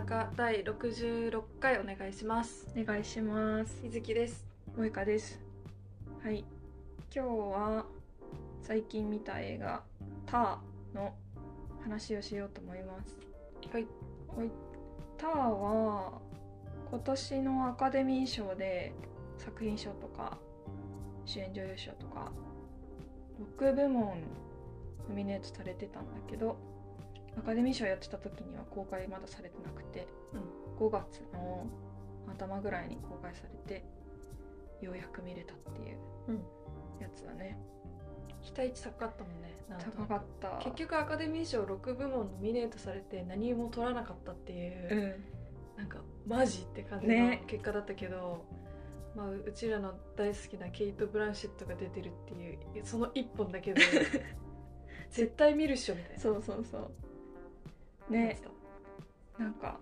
坂第66回お願いします。お願いします。日月です。萌香です。はい。今日は最近見た映画「ター」の話をしようと思います。はい。はい。ターは今年のアカデミー賞で作品賞とか主演女優賞とか6部門ノミネートされてたんだけどアカデミー賞やってた時には公開まだされてなくて、うん、5月の頭ぐらいに公開されてようやく見れたっていううん。やつだね、期待値高かったもんね高かった。結局アカデミー賞6部門ノミネートされて何も取らなかったっていう、うん。なんかマジって感じのね。結果だったけど、まあ、ううちらの大好きなケイト・ブランシェットが出てるっていうその一本だけで 絶対見るっしょみたいな。そうそうそう。やね。なんか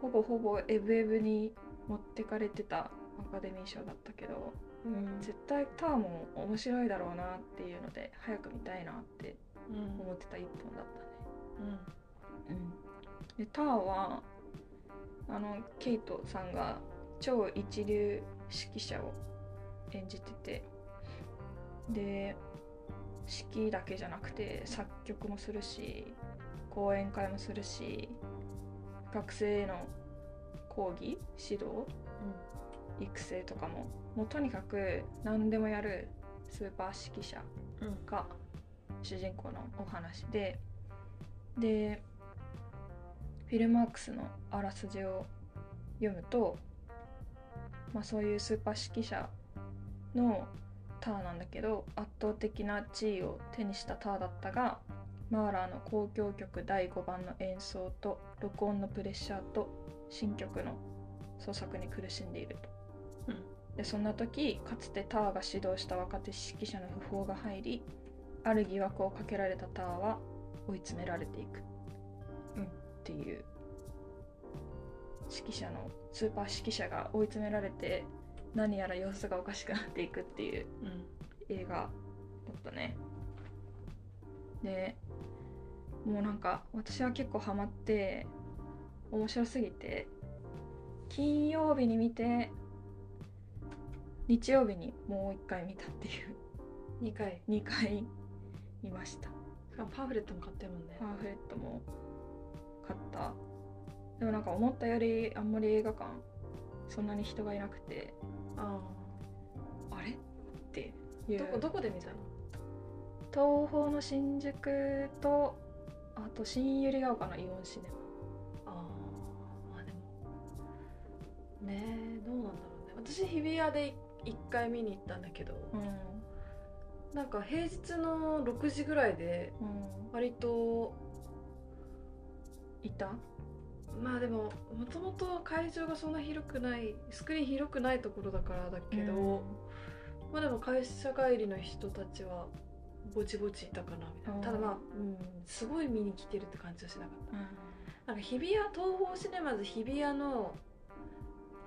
ほぼほぼエブエブに持ってかれてたアカデミー賞だったけどうん。絶対ターも面白いだろうなっていうので早く見たいなってうん。思ってた一本だったね。うん。でターはあのケイトさんが超一流指揮者を演じててで指揮だけじゃなくて作曲もするし講演会もするし学生への講義指導育成とかももうとにかく何でもやるスーパー指揮者うんうん。が主人公のお話ででフィルマークスのあらすじを読むと、まあ、そういうスーパー指揮者のターなんだけど圧倒的な地位を手にしたターだったがマーラーの交響曲第5番の演奏と録音のプレッシャーと新曲の創作に苦しんでいると。でそんな時かつてターが指導した若手指揮者の訃報が入りある疑惑をかけられたターは追い詰められていく、うん。っていう。指揮者のスーパー指揮者が追い詰められて何やら様子がおかしくなっていくっていう。うん。映画だったね。でもうなんか私は結構ハマって面白すぎて金曜日に見て日曜日にもう一回見たっていう。2回。2回見ました。パンフレットも買ってるもんね。パンフレットも買った。でもなんか思ったよりあんまり映画館そんなに人がいなくてああ。れ？っていう。あどこどこで見たの？東宝の新宿とあと新百合ヶ丘のイオンシネああまあでも。ねえどうなんだろうね。私日比谷で1回見に行ったんだけど、マなんか平日の6時ぐらいでうん、うん、割といた？まあでももともと会場がそんな広くないスクリーン広くないところだからだけど、まあでも会社帰りの人たちはぼちぼちいたかなみたいな。ただまあ、うん、すごい見に来てるって感じはしなかった。うん。なんか日比谷東宝シネマズ日比谷の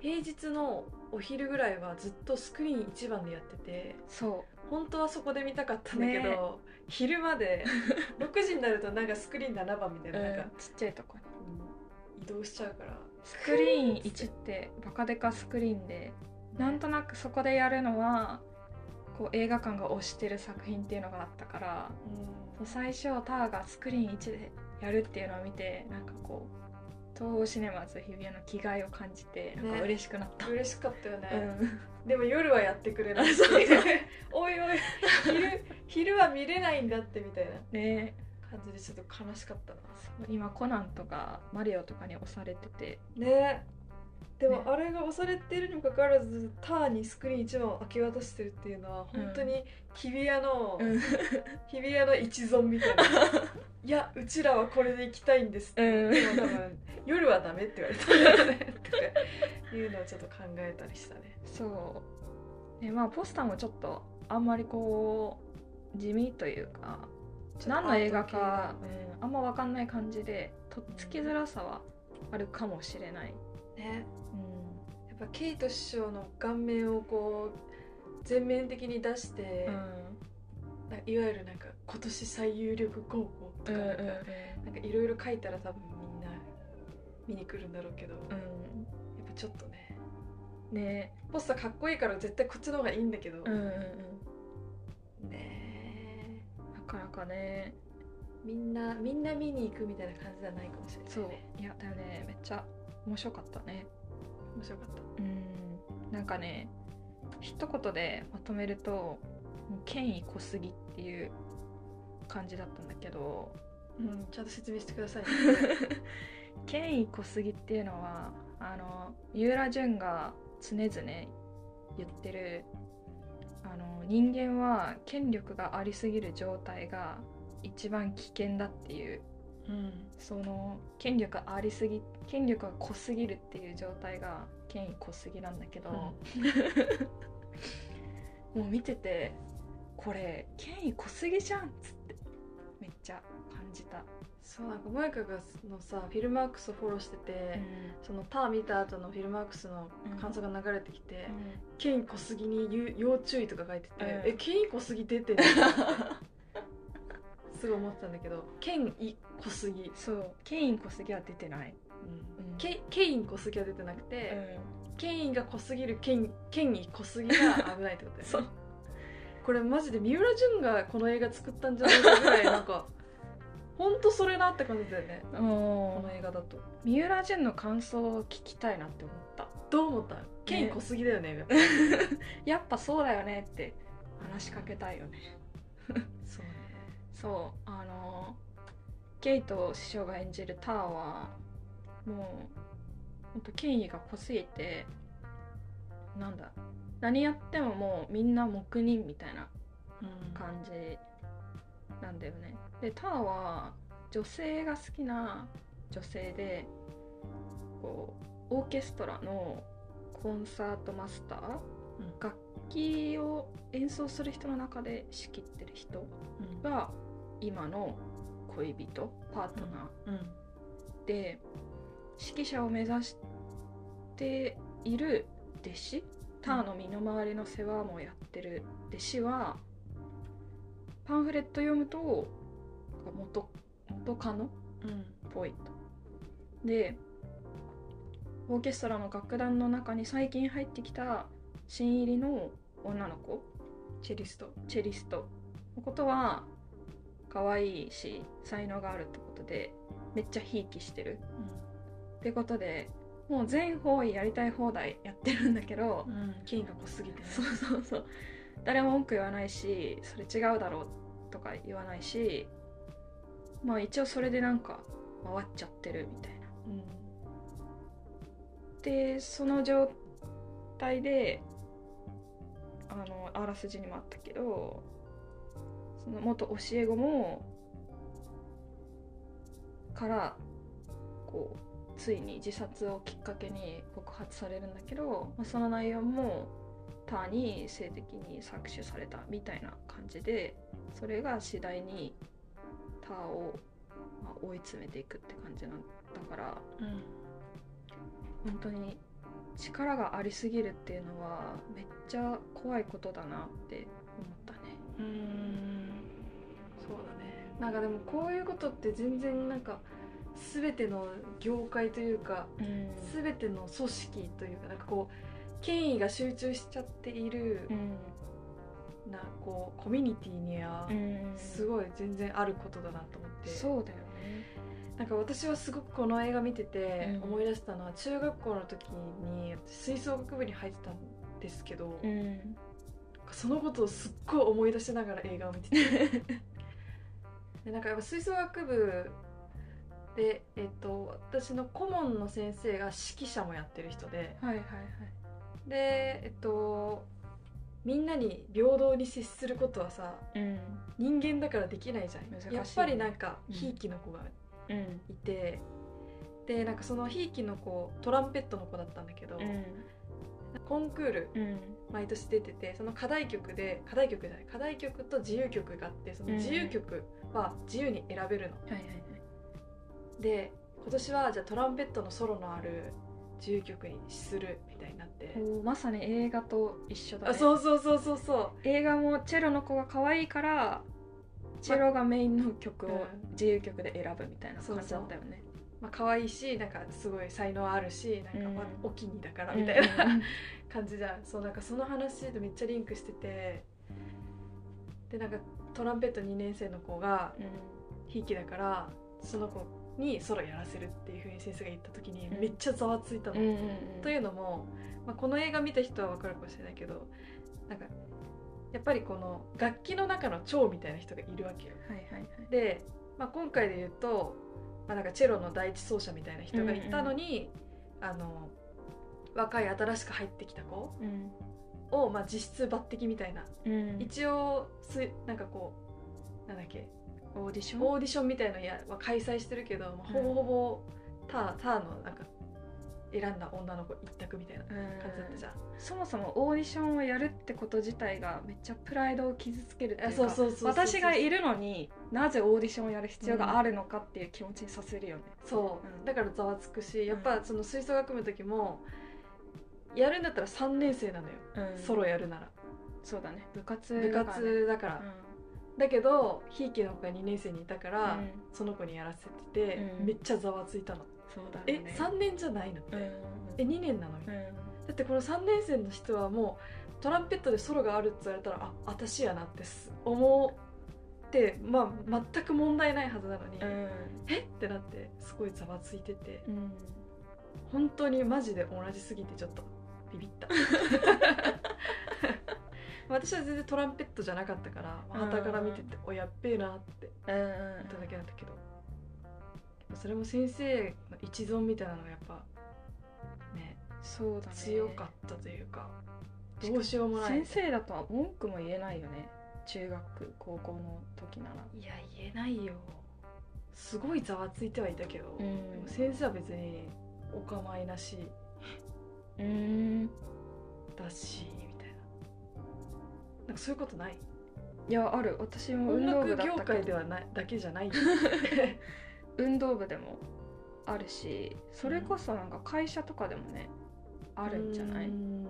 平日のお昼ぐらいはずっとスクリーン一番でやっててそ本当はそこで見たかったんだけど、ね。昼まで 6時になるとなんかスクリーン7番みたう、いななんかうん、ちっちゃいとこに。うん移動しちゃうから。スクリーン1ってバカデカスクリーンでなんとなくそこでやるのはこう映画館が推してる作品っていうのがあったからそう最初ターがスクリーン1でやるっていうのを見てなんかこう東宝シネマズ日比谷の気概を感じてなんかね嬉しくなった、嬉しかったよね、うん。でも夜はやってくれないしそう。そ うおいおい昼昼は見れないんだってみたいなね。感じでちょっと悲しかったな。今コナンとかマリオとかに押されてて。ねでもね。あれが押されてるにもかかわらずターにスクリーン一番を明け渡してるっていうのは本当に日比谷の、うん。日比谷の一存みたいな。いやうちらはこれで行きたいんですって、うん。でも多分夜はダメって言われたんだよねとかいうのをちょっと考えたりしたね。そう。でまあポスターもちょっとあんまりこう地味というか何の映画か、うん、あんま分かんない感じでとっつきづらさはあるかもしれない、ね。うん。やっぱケイト師匠の顔面をこう全面的に出して、なん。かいわゆるなんか今年最有力高校とかなんか,、いろいろ書いたら多分みんな見に来るんだろうけど、やっうぱちょっとね。んね。ポスターかっこいいから絶対こっちの方がいいんだけど、うんうんうん。ね。なかなかね。みんなみんな見に行くみたいな感じじゃないかもしれない、ね、そう。いやだよね。めっちゃ面白かったね。面白かった。うん。なんかね一言でまとめるともう権威濃すぎっていう感じだったんだけどうん、ちゃんと説明してくださいね。権威濃すぎっていうのはあの三浦淳が常々言ってるあの人間は権力がありすぎる状態が一番危険だっていううん、その権力ありすぎ権力が濃すぎるっていう状態が権威濃すぎなんだけど、もう見ててこれ権威濃すぎじゃんっつってめっちゃ感じた、そうなんか萌香がのさフィルマークスをフォローしてて、そのター見た後のフィルマークスの感想が流れてきて「権威濃すぎにゆ要注意」とか書いてて「うん。え権威濃すぎて?」って すごい思ってたんだけど「権威濃すぎ」そう。権威濃すぎは出てない、うん。うんけ権威濃すぎは出てなくうて、ん、権威が濃すぎる権権威濃すぎが危ないってことだよね。そう。これマジで三浦淳がこの映画作ったんじゃないかぐらいなんか ほんとそれなって感じだよね。こもの映画だと。う三浦淳の感想を聞きたいなって思った。どう思った？権威濃すぎだよね。やっぱやっぱそうだよねって話しかけたいよね。そうねそうあのケイト師匠が演じるターはもうほんと権威が濃すぎてなんだ何やってももうみんな黙認みたいなうん。感じなんだよね。でターは女性が好きな女性でこうオーケストラのコンサートマスター、うん。楽器を演奏する人の中で仕切ってる人うん。が今の恋人パートナうん。ーで指揮者を目指している弟子ターの身の回りの世話もやってる弟子はパンフレット読むと元元カノっうんぽいと。でオーケストラの楽団の中に最近入ってきた新入りの女の子チェリストチェリストのことは可愛いし才能があるってことでめっちゃひいきしてる。ってことでもう全方位やりたい放題やってるんだけど、うん。権威が濃すぎてね。そうそうそう。誰も文句言わないしそれ違うだろうとか言わないしまあ一応それでなんか回っちゃってるみたいな。うん。でその状態であのあらすじにもあったけどその元教え子もからこうついに自殺をきっかけに告発されるんだけど、まあ、その内容も他に性的に搾取されたみたいな感じでそれが次第に他を、まあ、追い詰めていくって感じなんだからうん本当に力がありすぎるっていうのはめっちゃ怖いことだなってなんかでもこういうことって全然なんか全ての業界というかうん。全ての組織というかなんかこう権威が集中しちゃっているうん。なこうコミュニティにはうんすごい全然あることだなと思って。そうだよね。なんか私はすごくこの映画見ててうん。思い出したのは中学校の時に私吹奏楽部に入ってたんですけど、うん。そのことをすっごい思い出しながら映画を見てて でなんかやっぱ吹奏楽部で、えっと、私の顧問の先生が指揮者もやってる人で。はいはいはい。でえっとみんなに平等に接することはさうん。人間だからできないじゃん。難しいね。やっぱりなんかうん。ひいきの子がうん。いて、でなんかそのひいきの子トランペットの子だったんだけど、うん。コンクールうん毎年出ててその課題曲で課題曲じゃない課題曲と自由曲があってその自由曲は自由に選べるの、はいはいはい。で今年はじゃあトランペットのソロのある自由曲にするみたいになって、おまさに映画と一緒だね。あそうそうそうそうそ映画もチェロの子が可愛いからチェロがメインの曲をうん。自由曲で選ぶみたいな感じだったよね。うまあ可愛いしなんかすごい才能あるしなんかまあうんお気にだからうんみたいな、うん 感じじゃん。そうなんかその話とめっちゃリンクしててでなんかトランペット2年生の子がひいきだからその子にソロやらせるっていうふうに先生が言った時にうん。めっちゃざわついたの。うんうんうん。というのも、まあ、この映画見た人は分かるかもしれないけどなんかやっぱりこの楽器の中の長みたいな人がいるわけよ。はいはいはい。で、まあ、今回で言うと、まあ、なんかチェロの第一奏者みたいな人がいたのに、あの若い新しく入ってきた子うんを、まあ、実質抜擢みたいな。うん。一応すなんかこうなんだっけ。オーディション？オーディションみたいのやは開催してるけど、まあ、ほぼほぼターターのなんか選んだ女の子一択みたいな感じだったじゃん。そもそもオーディションをやるってこと自体がめっちゃプライドを傷つけるっていうか私がいるのになぜオーディションをやる必要があるのかっていう気持ちにさせるよね、そう、うん。だからざわつくしやっぱその吹奏楽部の時もやるんだったら3年生なのよ、うん。ソロやるなら。そうだね。部活部だから。だから、だけどひいきの子が2年生にいたから、うん。その子にやらせてて、うん。めっちゃざわついたの、そうだね。3年じゃないの？って、うん。え2年なの？みたいなうん。だってこの3年生の人はもうトランペットでソロがあるって言われたらあ私やなってす思ってまあ全く問題ないはずなのに、うん。え？ってなってすごいざわついてて。うん。本当にマジで同じすぎてちょっとビビった。私は全然トランペットじゃなかったからうん。旗から見てておやっべえなってうん。言っただけなんだけどそれも先生の一存みたいなのがやっぱねそうだね。強かったというかどうしようもない。先生だとは文句も言えないよね。中学高校の時なら。いや言えないよ。すごいざわついてはいたけど、ん。でも先生は別にお構いなし。うん。だしみたいな。なんかそういうことない？いやある。私も音運動部楽業界ではないだけじゃない。よ 運動部でもあるしそれこそなんか会社とかでもね、あるんじゃない？うん。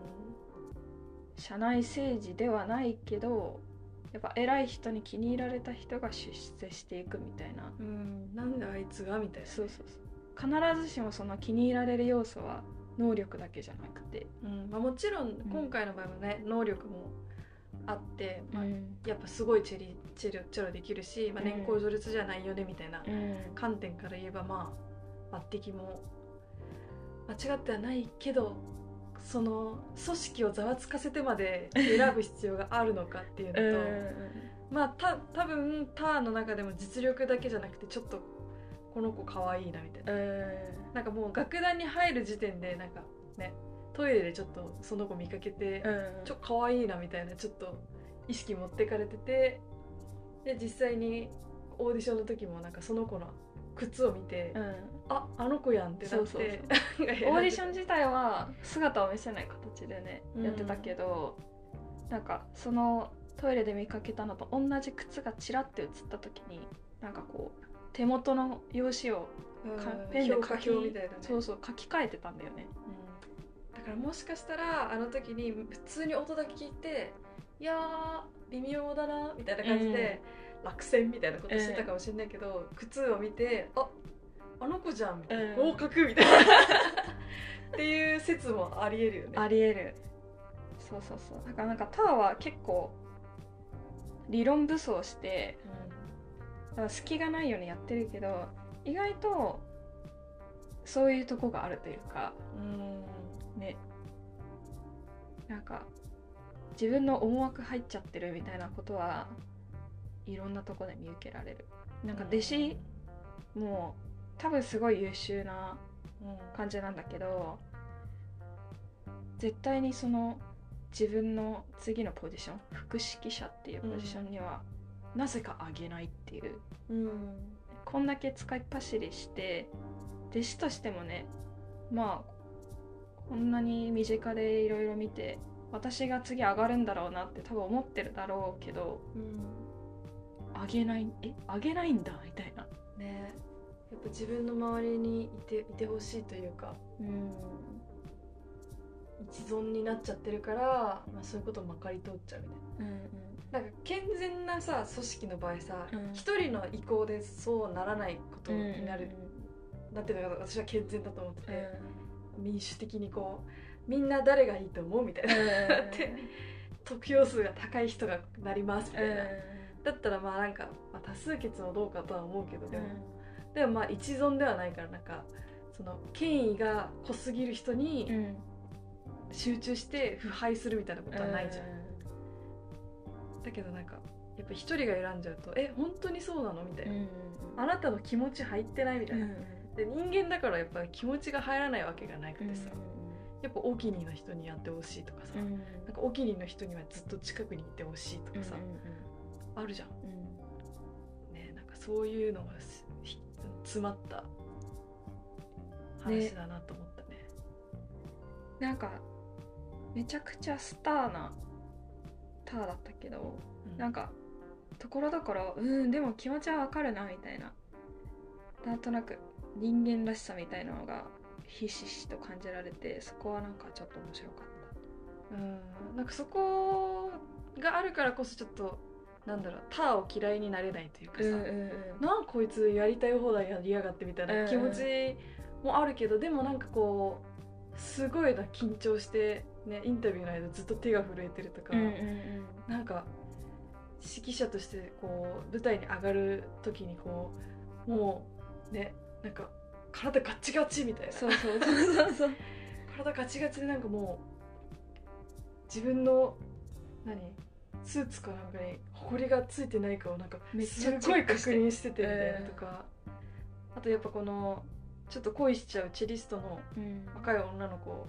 社内政治ではないけどやっぱ偉い人に気に入られた人が出世していくみたいな。うん。なんであいつがみたいなそうそうそう。必ずしもその気に入られる要素は能力だけじゃなくて、うん。まあ、もちろん今回の場合もね、能力もあって、まあやっぱすごいチェリチェロチェロできるし、まあ、うん。年功序列じゃないよねみたいなうん観点から言えばまあ抜擢も間違ってはないけどその組織をざわつかせてまで選ぶ必要があるのかっていうのと、まあた多分ターンの中でも実力だけじゃなくてちょっとこの子可愛いなみたいな。うん。なんかもう楽団に入る時点でなんかねトイレでちょっとその子見かけて、うん。ちょっと可愛いなみたいなちょっと意識持ってかれててで実際にオーディションの時もなんかその子の靴を見て、うん。ああの子やんってなってオ オーディション自体は姿を見せない形でね、うん。やってたけどなんかそのトイレで見かけたのと同じ靴がちらって映った時になんかこう手元の用紙をかペンで書きそうそう書き換えてたんだよね。だからもしかしたらあの時に普通に音だけ聞いていやー微妙だなみたいな感じで、落選みたいなことしてたかもしれないけど、靴を見てああの子じゃんみたいな、うん。合格みたいな っていう説もありえるよね。ありえる。そうそうそう。だからなんかタワーは結構理論武装してだから隙がないようにやってるけど意外とそういうとこがあるというかうんね。なんか自分の思惑入っちゃってるみたいなことはいろんなとこで見受けられる。なんか弟子も多分すごい優秀なうん感じなんだけど絶対にその自分の次のポジション副指揮者っていうポジションにはなぜか上げないっていう、うん。こんだけ使いっ走りして弟子としてもねまあこんなに身近でいろいろ見て私が次上がるんだろうなって多分思ってるだろうけどうん。上げないえ上げないんだみたいな。ね。やっぱ自分の周りにいていてほしいというかうん。一存になっちゃってるから、まあ、そういうことまかり通っちゃうみたいな。うんなんか健全なさ組織の場合さうん。一、人の意向でそうならないことになる。なんていうのかな私は健全だと思ってて、民主的にこうみんな誰がいいと思うみたいな、で得票数が高い人がなりますみたいな、だったらまあなんか、まあ、多数決もどうかとは思うけどでも、でもまあ一存ではないからなんかその権威が濃すぎる人に集中して腐敗するみたいなことはないじゃん、だけどなんかやっぱ一人が選んじゃうと「え本当にそうなの?」みたいな、あなたの気持ち入ってないみたいな、で人間だからやっぱ気持ちが入らないわけがなくてさ、やっぱお気に入りの人にやってほしいとかさ、なんかお気に入りの人にはずっと近くにいてほしいとかさ、あるじゃん、ねなんかそういうのが詰まった話だなと思ったね。なんかめちゃくちゃスターなターだったけど、うん。なんかところどころうんでも気持ちはわかるなみたいな。なんとなく人間らしさみたいなのがひしひしと感じられてそこはなんかちょっと面白かっうん。なんかそこがあるからこそちょっとなんだろうターを嫌いになれないというかた。さ、んなんこいつやりたい放題やりやがってみたいな気持ちもあるけど、でもなんかこうすごいな緊張して、ね、インタビューの間ずっと手が震えてるとか、うんうん。なんか指揮者としてこう舞台に上がる時にこうもうねなんか体ガッチガチみたいな。そうそうそうそうそう。体ガチガチでなんかもう自分の何？スーツかなんかに埃がついてないかをなんかめっちゃすごい確認しててみたいなとか、あとやっぱこのちょっと恋しちゃうチェリストのうん。若い女の子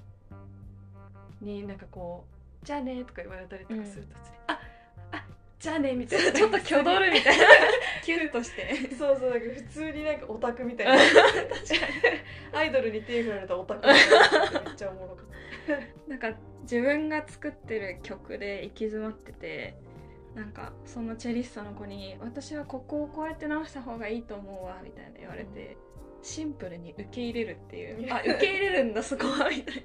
になんかこう「じゃあね」とか言われたりとかすると、ああじゃあね」みたいな。ちょっと挙動るみたいな。キュンとして。そうそうなんか普通になんかオタクみたいな。アイドルに手振られたオタクみたいなめっちゃおもろかった。なんか自分が作ってる曲で行き詰まっててなんかそのチェリストの子に「私はここをこうやって直した方がいいと思うわ」みたいな言われて、シンプルに受け入れるっていう。あ受け入れるんだそこはみたい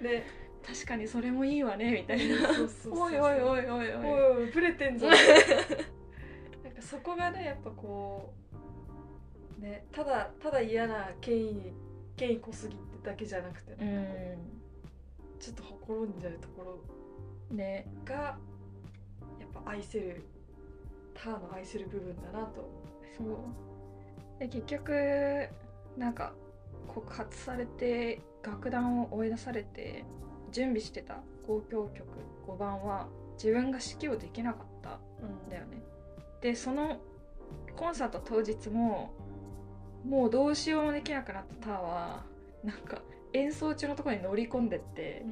な。で確かにそれもいいわねみたいな。おいおいおいおいおい。おいおいブレてんぞ。なんかそこがねやっぱこうねただただ嫌な権威権威濃すぎってだけじゃなくて、うなんかこんうちょっとほころんじゃうところね。がやっぱ愛せるターの愛せる部分だなと。そう。で結局なんか告発されて楽団を追い出されて準備してた交響曲5番は自分が指揮をできなかったんだよね。でそのコンサート当日ももうどうしようもできなくなったターはなんか演奏中のところに乗り込んでって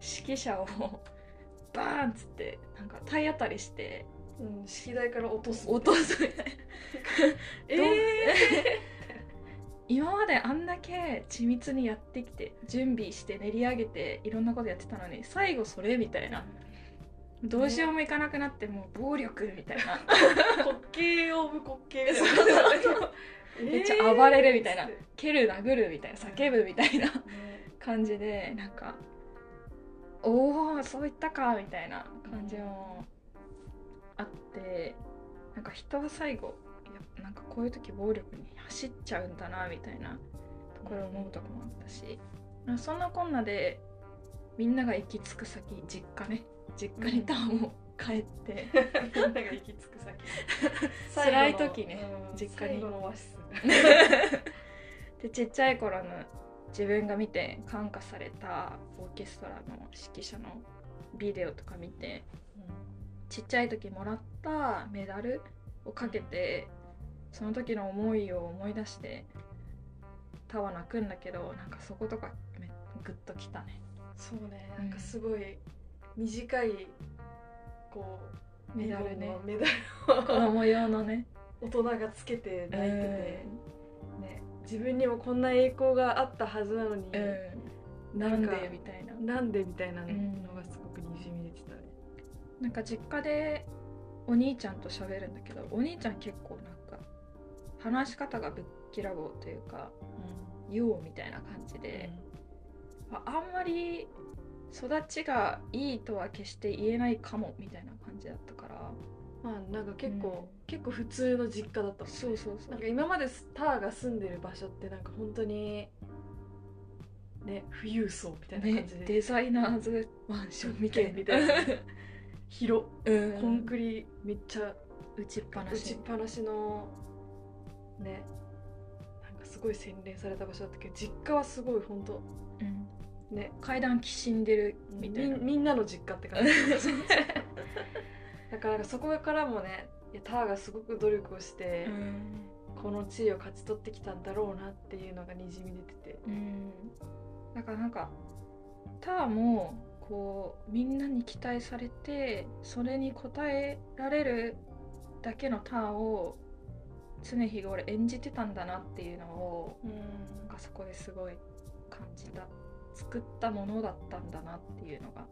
指揮者を バーンっつってなんか体当たりしてうん、式台から落とす。落とす。みたいなえどうえ今まであんだけ緻密にやってきて準備して練り上げていろんなことやってたのに最後それみたいな。どうしようもいかなくなってもう暴力みたいな。滑稽オブ滑稽みそうたいなめっちゃ暴れるみたいな。えー蹴る殴るみたいな叫ぶみたいな。ね感じでなんかおおそういったかみたいな感じもあってなんか人は最後やなんかこういう時暴力に走っちゃうんだなみたいなところを思うとこもあったし。そんなこんなでみんなが行き着く先実家ね。実家にターンを帰って、みんなが行き着く先。辛い時ねうん実家に。でちっちゃい頃の自分が見て感化されたオーケストラの指揮者のビデオとか見てちっちゃい時もらったメダルをかけてその時の思いを思い出してタワー泣くんだけどなんかそことかめグッときたね。そうね。なんかすごい短いこうメダルね。メダル子を供用のね。大人がつけて泣いてて、ね、自分にもこんな栄光があったはずなのに、なんかでみたいな。なんでみたいなのん。がすごくにじみ出てたね、なんか実家でお兄ちゃんと喋るんだけどお兄ちゃん結構話し方がぶっきらぼうというか「よう」みたいな感じで、ああんまり育ちがいいとは決して言えないかもみたいな感じだったから。まあなんか結構、うん。結構普通の実家だったもんね。そうそうそう。なんか今までターが住んでる場所ってなんか本当にね富裕層みたいなね感じで、デザイナーズマンションみたいな。みたいな。広うん。コンクリめっちゃ打ちっぱな打ちし。っぱなしのねなんかすごい洗練された場所だったけど実家はすごい本当うん。ね階段きしんでるみたいな。みみんなの実家って感じ。だからそこからもねいやターがすごく努力をして、うん。この地位を勝ち取ってきたんだろうなっていうのがにじみ出てて。うん。だからなんかターもこうみんなに期待されてそれに応えられるだけのターを常日頃演じてたんだなっていうのをなんかそこですごい感じた作ったものだったんだなっていうのが、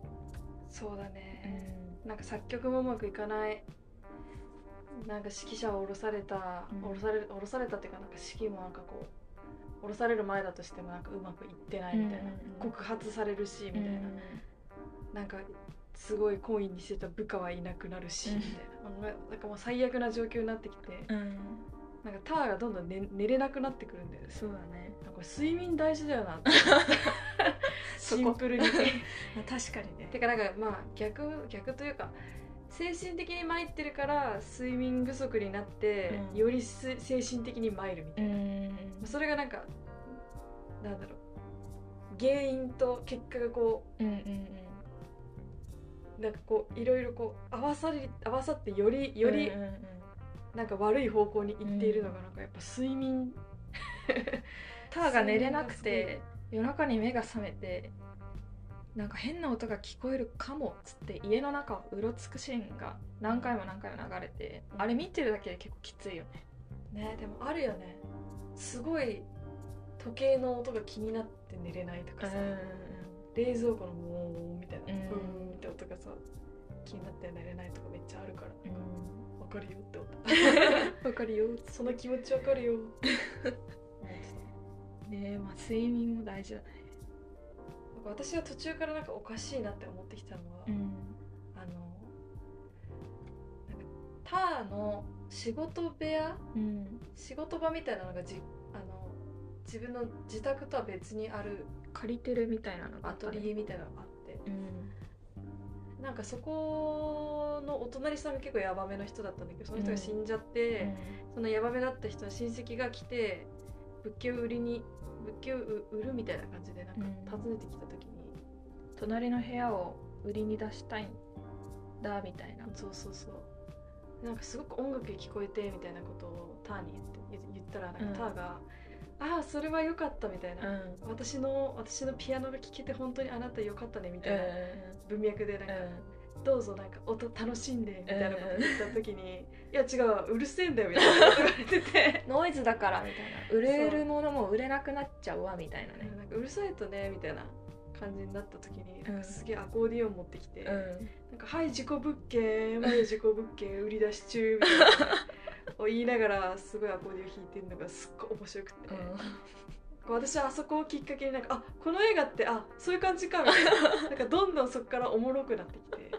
そうだうね、ん。なんか作曲もうまくいかない。なんか指揮者を降ろされた、うん。降ろされる降ろされたっていうかなんか指揮もなんかこう降ろされる前だとしてもなんかうまくいってないみたいな、うんうんうん。告発されるしみたいな、なんかすごい懇意にしてた部下はいなくなるし、うん。みたいな。なんかもう最悪な状況になってきて、うん、うん、なんかターがどんどん寝寝れなくなってくるんだよね。そうだね。なんか睡眠大事だよなって。シンプルに 確かにね。てかなんかまあ逆逆というか精神的に参ってるから睡眠不足になって、うん。よりす精神的に参るみたいな、ん。それがなんかなんだろう。原因と結果がこうんうんうん。うなんかこういろいろこう合わさり合わさってよりよりうんうんうんなんか悪い方向に行っているのがなんかやっぱ睡眠。ターが寝れなくて夜中に目が覚めてなんか変な音が聞こえるかもっつって家の中をうろつくシーンが何回も何回も流れて、うん。あれ見てるだけで結構きついよね。ねでもあるよね。すごい時計の音が気になって寝れないとかさ、冷蔵庫のモーンみたいな、うんって音がさ気になって寝れないとかめっちゃあるから。うんわかるよって思った。わかるよ。その気持ちわかるよ。ねえまあ睡眠も大事だね。なんか私は途中からなんかおかしいなって思ってきたのは、ん。あのなんかターの仕事部屋うん。仕事場みたいなのがじあの自分の自宅とは別にある借りてるみたいなのがあアったね。トリエみたいなのがあってうんなんかそこのお隣さんが結構ヤバめの人だったんだけどその人が死んじゃって、そのヤバめだった人の親戚が来て物件を売りに物件を売るみたいな感じでなんかうん。訪ねてきた時に、隣の部屋を売りに出したいんだみたいな。そうそうそう。なんかすごく音楽が聞こえてみたいなことをターに言って言言ったらなんかうんターが「ああそれは良かった」みたいな、ん。私の私のピアノが聴けて本当にあなた良かったねみたいな文脈でなんか、どうぞなんか音楽しんでみたいなこと言った時に「いや違ううるせえんだよ」みたいなこと言われてて。ノイズだからみたいな売れるものも売れなくなっちゃうわみたいなね。なんかうるさいとねみたいな感じになった時に、うん。なんかすげえアコーディオン持ってきて、ん。なんか「はい自己物件はい自己物件売り出し中」みたいな を言いながらすごいアコーディオン弾いてるのがすっごい面白くて、私はあそこをきっかけになんかあこの映画ってあそういう感じかみたいな。なんかどんどんそこからおもろくなってきて。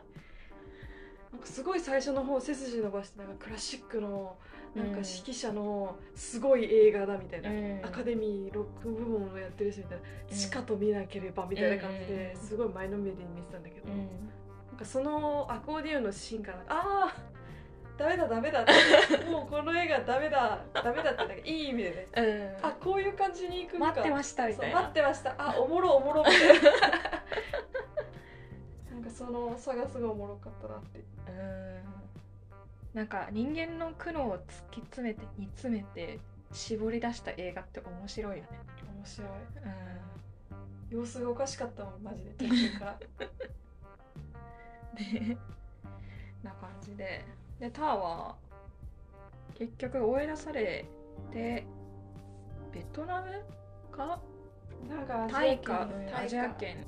なんかすごい最初の方背筋伸ばしてなんかクラシックのなんか指揮者のすごい映画だみたいな、アカデミーロック部門をやってるしみたいな、しかと見なければみたいな感じでうん。すごい前のめりに見てたんだけど、うん。なんかそのアコーディオンのシーンからああダメだダメだって。もうこの映画ダメだダメだってなんかいい意味でね。あこういう感じに行くのか。待ってましたみたいな。待ってました。あおもろおもろみたいな。なんかその差がすごいおもろかったなって。うん。なんか人間の苦悩を突き詰めて煮詰めて絞り出した映画って面白いよね。面白い。うん。様子がおかしかったもんマジで途中から。でな感じででターは結局追い出されてベトナムかなんかタイか。タイアジア圏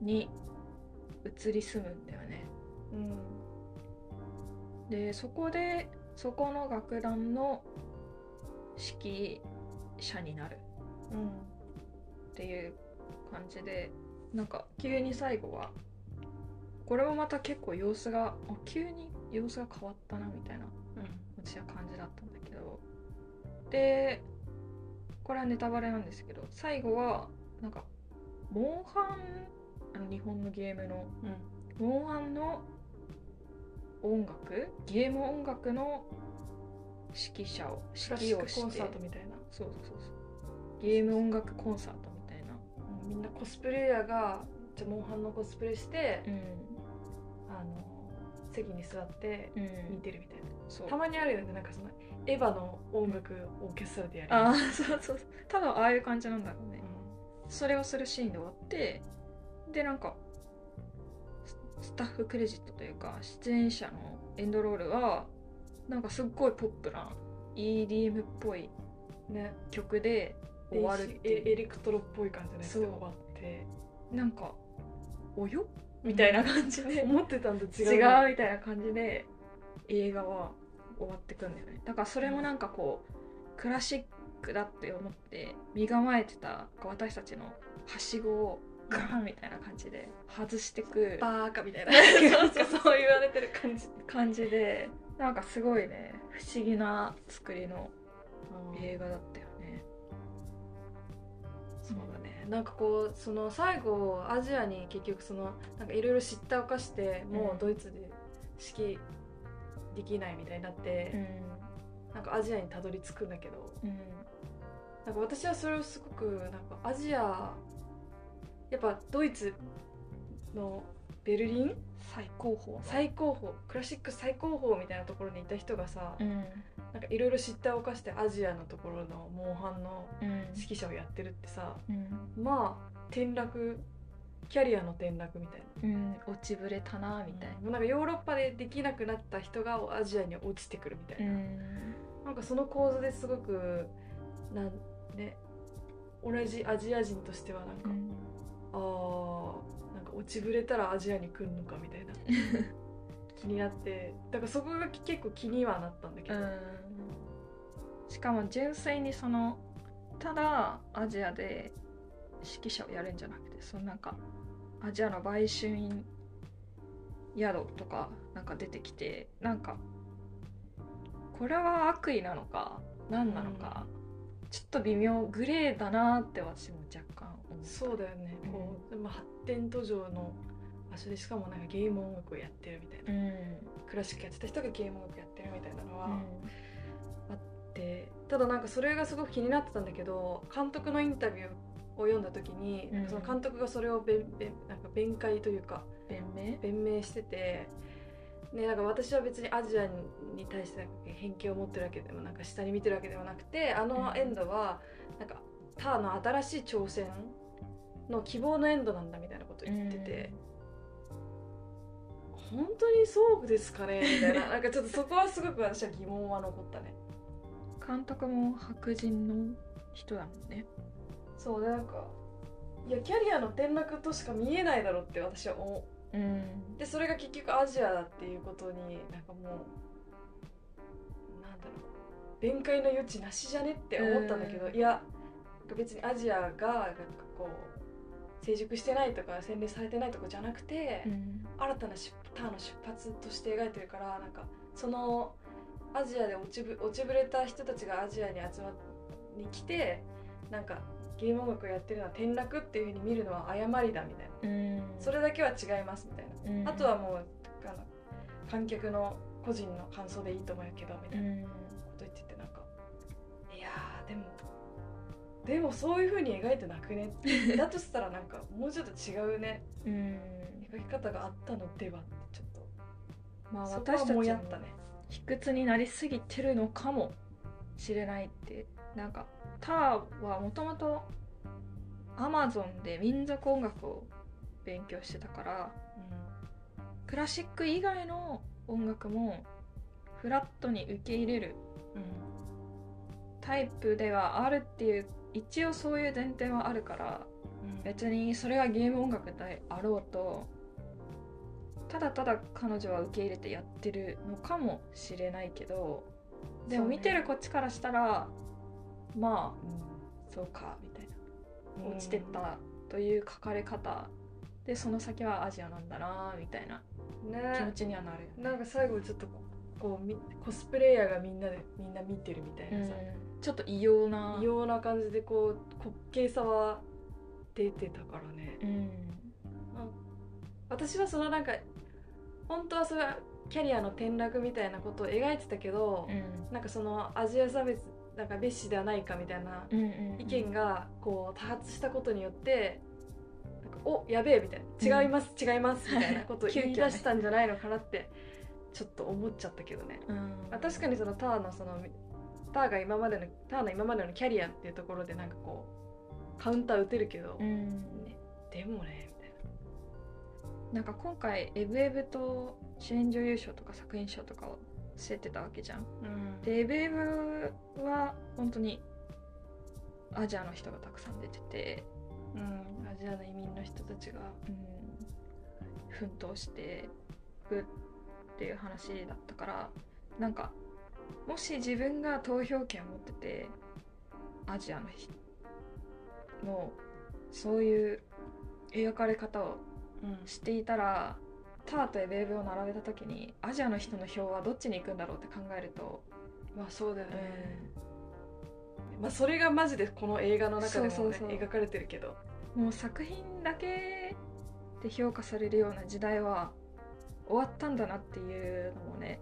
に移り住むんだよね。うん。でそこでそこの楽団の指揮者になる。うんっていう感じでなんか急に最後はこれもまた結構様子があ急に様子が変わったなみたいなうん。私は感じだったんだけど。でこれはネタバレなんですけど最後はなんかモンハンあの日本のゲームのモンハンの音楽ゲーム音楽の指揮者を指揮をしてコンサートみたいな。そうそうそうそう。ゲーム音楽コンサートみたいな。うん。みんなコスプレイヤーがじゃあモンハンのコスプレして、うん。あの席に座ってうん。見てるみたいな、そう。たまにあるよねなんかそのエヴァの音楽オーケストラでやるああそうそうそう。多分ああいう感じなんだろうね。うそれをするシーンで終わってでなんかススタッフクレジットというか出演者のエンドロールはなんかすっごいポップな EDM っぽいんね曲で終わるってエいう。エレクトロっぽい感じで終わって。なんかおよみたいな感じで。思ってたんと違う。違うなみたいな感じで映画は終わってくんだよね。だからそれもなんかこうクラシックだって思って身構えてた私たちのはしごをガーンみたいな感じで外してくバーカみたいな。そうそうそう言われてる感じ。感じでなんかすごいね不思議な作りの映画だったよね。そうだねなんかこうその最後アジアに結局そのなんかいろいろ知ったおかしてもうん。うドイツで指揮できないみたいになって、なんかアジアにたどり着くんだけどうん。なんか私はそれをすごくなんかアジアやっぱドイツのベルリン？最高峰の最高峰。クラシック最高峰みたいなところにいた人がさ、うんなんかいろいろ知ったおかしてアジアのところのモンハンのうん。指揮者をやってるってさうん。まあ転落キャリアの転落みたいうん。落ちぶれたなみたいな、もうなんかヨーロッパでできなくなった人がアジアに落ちてくるみたいな。な、なんかその構図ですごくなんね同じアジア人としてはなんか、あーなんか落ちぶれたらアジアに来るのかみたいな。気になってだからそこが結構気にはなったんだけど、しかも純粋にそのただアジアで指揮者をやるんじゃなくてそのなんかアジアの売春宿とかなんか出てきてなんかこれは悪意なのか何なのか、ちょっと微妙グレーだなって私も若干思った。そうだよね、こうでも発展途上の場所でしかもなんかゲーム音楽をやってるみたいな、うん。クラシックやってた人がゲーム音楽やってるみたいなのはうんあって、ただなんかそれがすごく気になってたんだけど監督のインタビューを読んだ時に、うん。その監督がそれを弁弁なんか弁解というか弁明？弁明してて、ね、なんか私は別にアジアに対して偏見を持ってるわけでもなんか下に見てるわけではなくてあのエンドはなんかターの新しい挑戦の希望のエンドなんだみたいなことを言ってて、本当にそうですかね？みたいななんかちょっとそこはすごく私は疑問は残ったね。監督も白人の人だもんね。そうでなんかいやキャリアの転落としか見えないだろうって私は思う。うん。でそれが結局アジアだっていうことになんかもうなんだろう弁解の余地なしじゃねって思ったんだけど、うん。いや別にアジアがなんかこう成熟してないとか洗練されてないとかじゃなくて、うん。新たな出ターンの出発として描いてるからなんかそのアジアで落ちぶ落ちぶれた人たちがアジアに集まに来てなんかゲーム音楽をやってるのは転落っていうふうに見るのは誤りだみたいな。うん。それだけは違いますみたいな。うん。あとはもうあの観客の個人の感想でいいと思うけどみたいな。うん。こと言っててなんかいやーでもでもそういう風に描いてなくね？だとしたらなんかもうちょっと違うね？うん。描き方があったのではってちょっまあとそこは私たちももやったね卑屈になりすぎてるのかもしれないってなんかターはもともとアマゾンで民族音楽を勉強してたからクラシック以外の音楽もフラットに受け入れるうん。タイプではあるっていう一応そういう前提はあるからうん。別にそれがゲーム音楽であろうとただただ彼女は受け入れてやってるのかもしれないけどでも見てるこっちからしたらまあそうかみたいな。落ちてったという書かれ方。でその先はアジアなんだなみたいな。気持ねちにはなるよね。なんか最後ちょっとここうみコスプレイヤーがみんなでみんな見てるみたいなさ、うん。ちょっと異様な。異様な感じでこう滑稽さは出てたからね。うん。私はそのなんか本当はそれはキャリアの転落みたいなことを描いてたけど、なんかそのアジア差別なんか蔑視ではないかみたいなうんうん意見がこう多発したことによってなんかおやべえみたいな。違います、違いますみたいなことを 言い出したんじゃないのかなってちょっと思っちゃったけどね、うん。まあ、確かにそのターのそのターが今までのターの今までのキャリアっていうところでなんかこうカウンター打てるけど、うん。ねでもねなんか今回エブエブと主演女優賞とか作品賞とかを競ってたわけじゃん。な、うん。でエブエブは本当にアジアの人がたくさん出てて、うん、アジアの移民の人たちがうん、奮闘していくっていう話だったからなんかもし自分が投票権を持っててアジアの人のそういう描かれ方をうんしていたらターとエブエブを並べた時にアジアの人の票はどっちに行くんだろうって考えると、まあそうだよね、まあそれがマジでこの映画の中でも、ね、描かれてるけど。もう作品だけで評価されるような時代は終わったんだなっていうのもね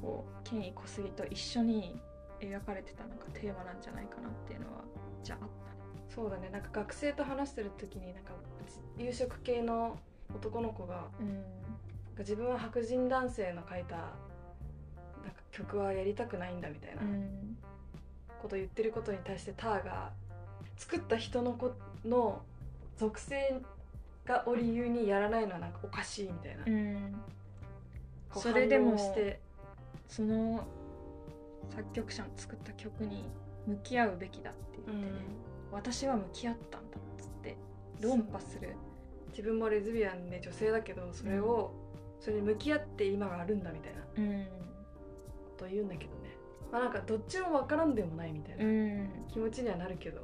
こう権威小杉と一緒に描かれてたなんかテーマなんじゃないかなっていうのはじゃああったね。そうだね。なんか学生と話してる時になんか夕食系の男の子がうん。自分は白人男性の書いたなんか曲はやりたくないんだみたいなうん。ことを言ってることに対してターが作った人の子の属性がを理由にやらないのはなんかおかしいみたいな、うん。それでもして。その作曲者の作った曲に向き合うべきだって言ってね、私は向き合ったんだっつって論破する自分もレズビアンで女性だけどそれを、それに向き合って今があるんだみたいな。こうん、とを言うんだけどね。まあなんかどっちも分からんでもないみたいなうん、気持ちにはなるけど。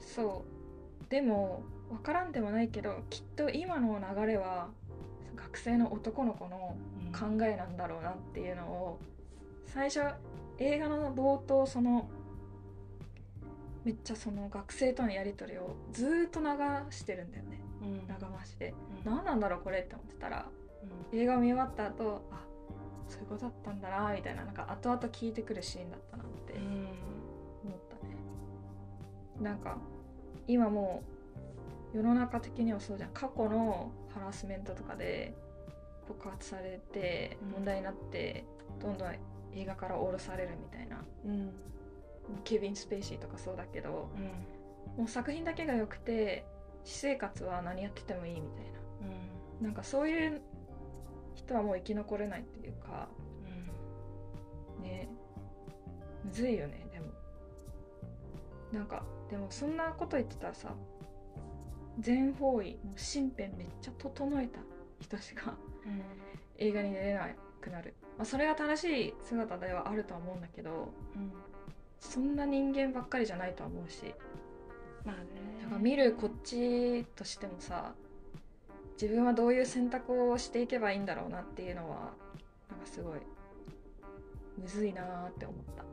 そう。でも分からんでもないけどきっと今の流れは学生の男の子の考えなんだろうなっていうのを最初映画の冒頭そのめっちゃその学生とのやり取りをずーっと流してるんだよね。うん。長回しで。うん。何なんだろうこれって思ってたらうん。映画を見終わった後あそういうことだったんだなみたいな。なんか後々聞いてくるシーンだったなってうん。思ったね。なんか今もう世の中的にはそうじゃん。過去のハラスメントとかで告発されてうん。問題になって、どんどん映画から降ろされるみたいな。うんケビン・スペイシーとかそうだけどうんもう作品だけが良くて私生活は何やっててもいいみたいな。なんかそういう人はもう生き残れないっていうかね。むずいよねでも。なんかでもそんなこと言ってたらさ全方位もう身辺めっちゃ整えた人しか映画に出れなくなる、まあ、それが正しい姿ではあるとは思うんだけどうんそんな人間ばっかりじゃないとは思うし。まあね。なんか見るこっちとしてもさ自分はどういう選択をしていけばいいんだろうなっていうのはなんかすごいむずいなーって思った。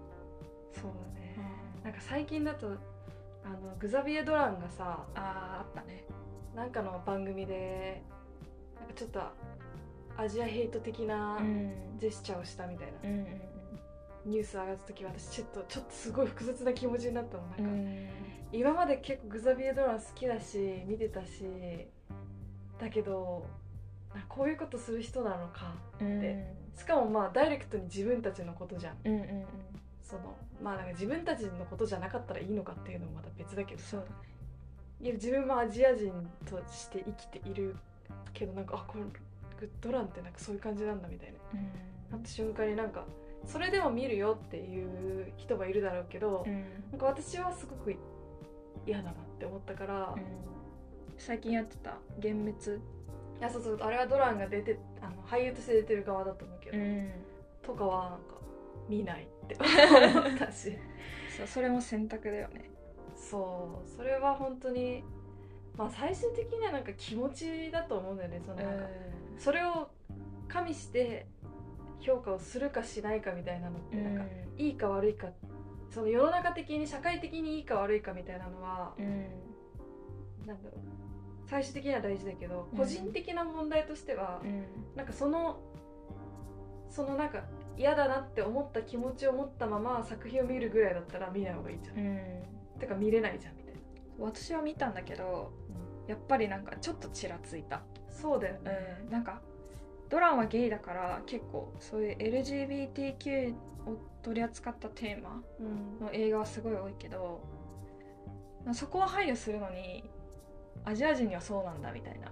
そうだね。なんか最近だとあのグザビエ・ドランがさあーあったね。なんかの番組でなんかちょっとアジアヘイト的なうん。ジェスチャーをしたみたいな。うんうんニュース上がった時私ちょっとちょっとすごい複雑な気持ちになったの。なんか、うん。今まで結構グザビエ・ドラン好きだし見てたしだけどなこういうことする人なのかうん。でしかもまあダイレクトに自分たちのことじゃん。うんうんうん。そのまあなんか自分たちのことじゃなかったらいいのかっていうのもまた別だけどさ。いや自分もアジア人として生きているけどなんかあこれグッドランってなんかそういう感じなんだみたいな。なった瞬間になんかそれでも見るよっていう人もいるだろうけど、うん。なんか私はすごく嫌だなって思ったから、いうん。最近やってた？幻滅？やそうそうあれはドランが出てあの俳優として出てる側だと思うけど、ん。とかはなんか見ないって 思ったし。そうそれも選択だよね。そうそれは本当にまあ最終的にはなんか気持ちだと思うんだよねそのなんか、それを加味して評価をするかしないかみたいなのってなんか、いいか悪いかその世の中的に社会的にいいか悪いかみたいなのは、うん。なんだろう。最終的には大事だけど、うん。個人的な問題としては、うん。なんかそのそのなんか嫌だなって思った気持ちを持ったまま作品を見るぐらいだったら見ない方がいいじゃん、うん。てか見れないじゃんみたいな、私は見たんだけどやっぱりなんかちょっとちらついた、そうだよね、うん、なんかドランはゲイだから結構そういう LGBTQ を取り扱ったテーマうん。の映画はすごい多いけどそこは配慮するのにアジア人にはそうなんだみたいな。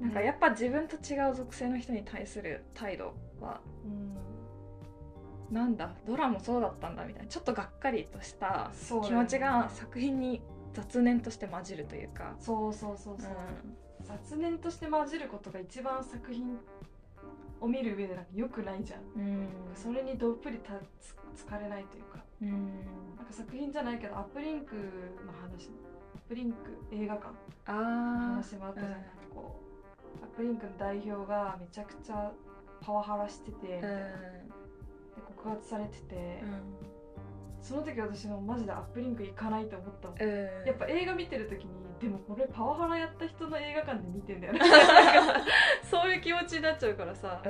なんかやっぱ自分と違う属性の人に対する態度はうんなんだドラもそうだったんだみたいな。ちょっとがっかりとした気持ちが作品に雑念として混じるというか、そうそうそうそう、雑念として混じることが一番作品を見る上でなんか良くないじゃん。うん。うんそれにどっぷりたつ疲れないというか。うん。なんか作品じゃないけどアップリンクの話アップリンク映画館のあ話もあったじゃん、なんかこうアップリンクの代表がめちゃくちゃパワハラしてて、みたいな。で告発されてて、その時私もマジでアップリンク行かないと思ったもん、やっぱ映画見てる時にでもこれパワハラやった人の映画館で見てんだよね そういう気持ちになっちゃうからさ、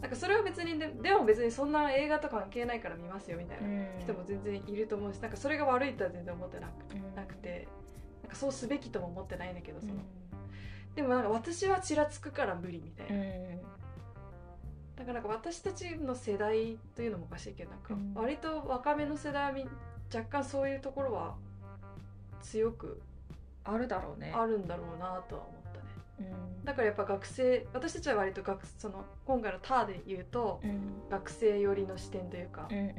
なんかそれは別にででも別にそんな映画と関係ないから見ますよみたいな人も全然いると思うしなんかそれが悪いとは全然思ってなくなくてなんかそうすべきとも思ってないんだけどその、でもなんか私はちらつくから無理みたいな、だからなんか私たちの世代というのもおかしいけどなんかうん。割と若めの世代はみ若干そういうところは強くあるだろうね。あるんだろうなとは思うん。だからやっぱ学生私たちは割と学その今回の「ター」で言うとうん。学生寄りの視点というかうんうん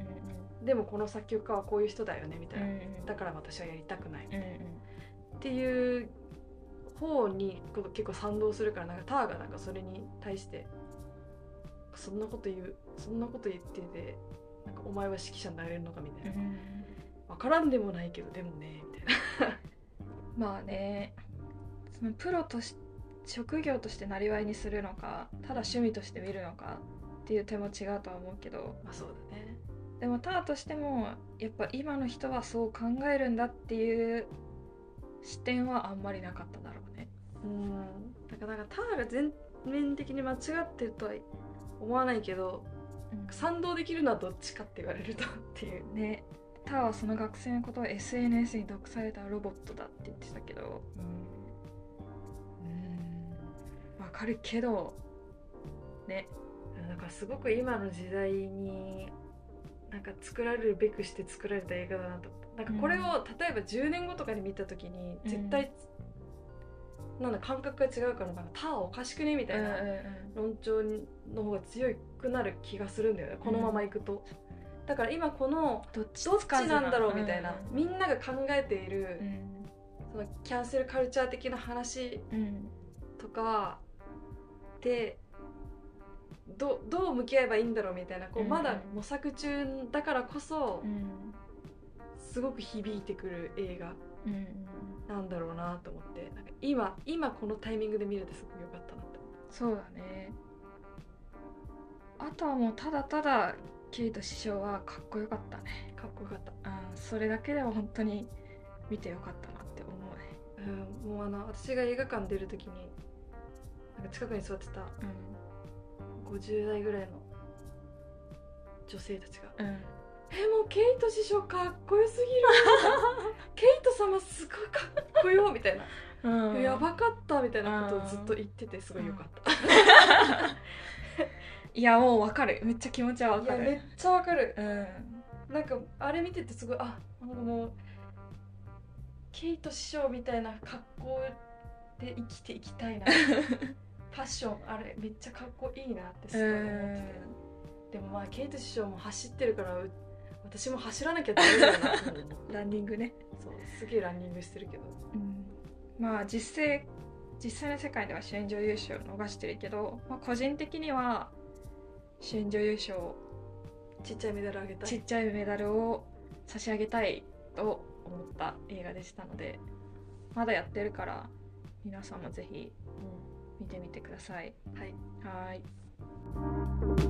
でもこの作曲家はこういう人だよねみたいな、うんだから私はやりたくない。うんうん。っていう方に結構賛同するからなんかターがなんかそれに対してそんなこと言うそんなこと言っててなんかお前は指揮者になれるのかみたいな、分からんでもないけどでもねみたいな。まあねそのプロとし職業としてなりにするのかただ趣味として見るのかっていう点も違うとは思うけどまあそうだねでもターとしてもやっぱ今の人はそう考えるんだっていう視点はあんまりなかっただろうね。うんだからなんかターが全面的に間違ってるとは思わないけど賛同できるのはどっちかって言われるとっていうねターはその学生のことを SNS に毒されたロボットだって言ってたけどわかるけどね。なんかすごく今の時代になんか作られるべくして作られた映画だなと。なんかこれを例えば10年後とかに見た時に絶対、なんだ感覚が違うからなんかターおかしくねみたいな論調の方が強くなる気がするんだよね。このままいくと、だから今このどっちなんだろうみたいな、うん。みんなが考えている、うん。そのキャンセルカルチャー的な話うん。とかでどどう向き合えばいいんだろうみたいなこううん。まだ模索中だからこそうん。すごく響いてくる映画うん。なんだろうなと思ってなんか今今このタイミングで見れてすごく良かったなって。そうだね。あとはもうただただケイト師匠はかっこよかったね。かっこよかった、うんそれだけでも本当に見てよかったなって思うね。うん、もうあの私が映画館出る時になんか近くに座ってた50代ぐらいの女性たちがうんうん「えもうケイト師匠かっこよすぎる 」ケイト様すごいかっこよ」みたいな。うんやばかったみたいなことをずっと言っててすごいよかった、いやもうわかる。めっちゃ気持ちはわいやかるめっちゃわかる。うん。なんかあれ見ててすごいあなんかもうケイト師匠みたいな格好で生きていきたいな ファッションあれめっちゃかっこいいなってすごい思ってて、でもまあケイト師匠も走ってるからう私も走らなきゃダメだよな。ランニングね、そうすげえランニングしてるけど。まあ実際実際の世界では主演女優賞を逃してるけど、まあ、個人的には主演女優賞ちっちゃいメダルあげたい。ちっちゃいメダルを差し上げたいと思った映画でしたのでまだやってるから皆さんもぜひ見てみてください。はい。はい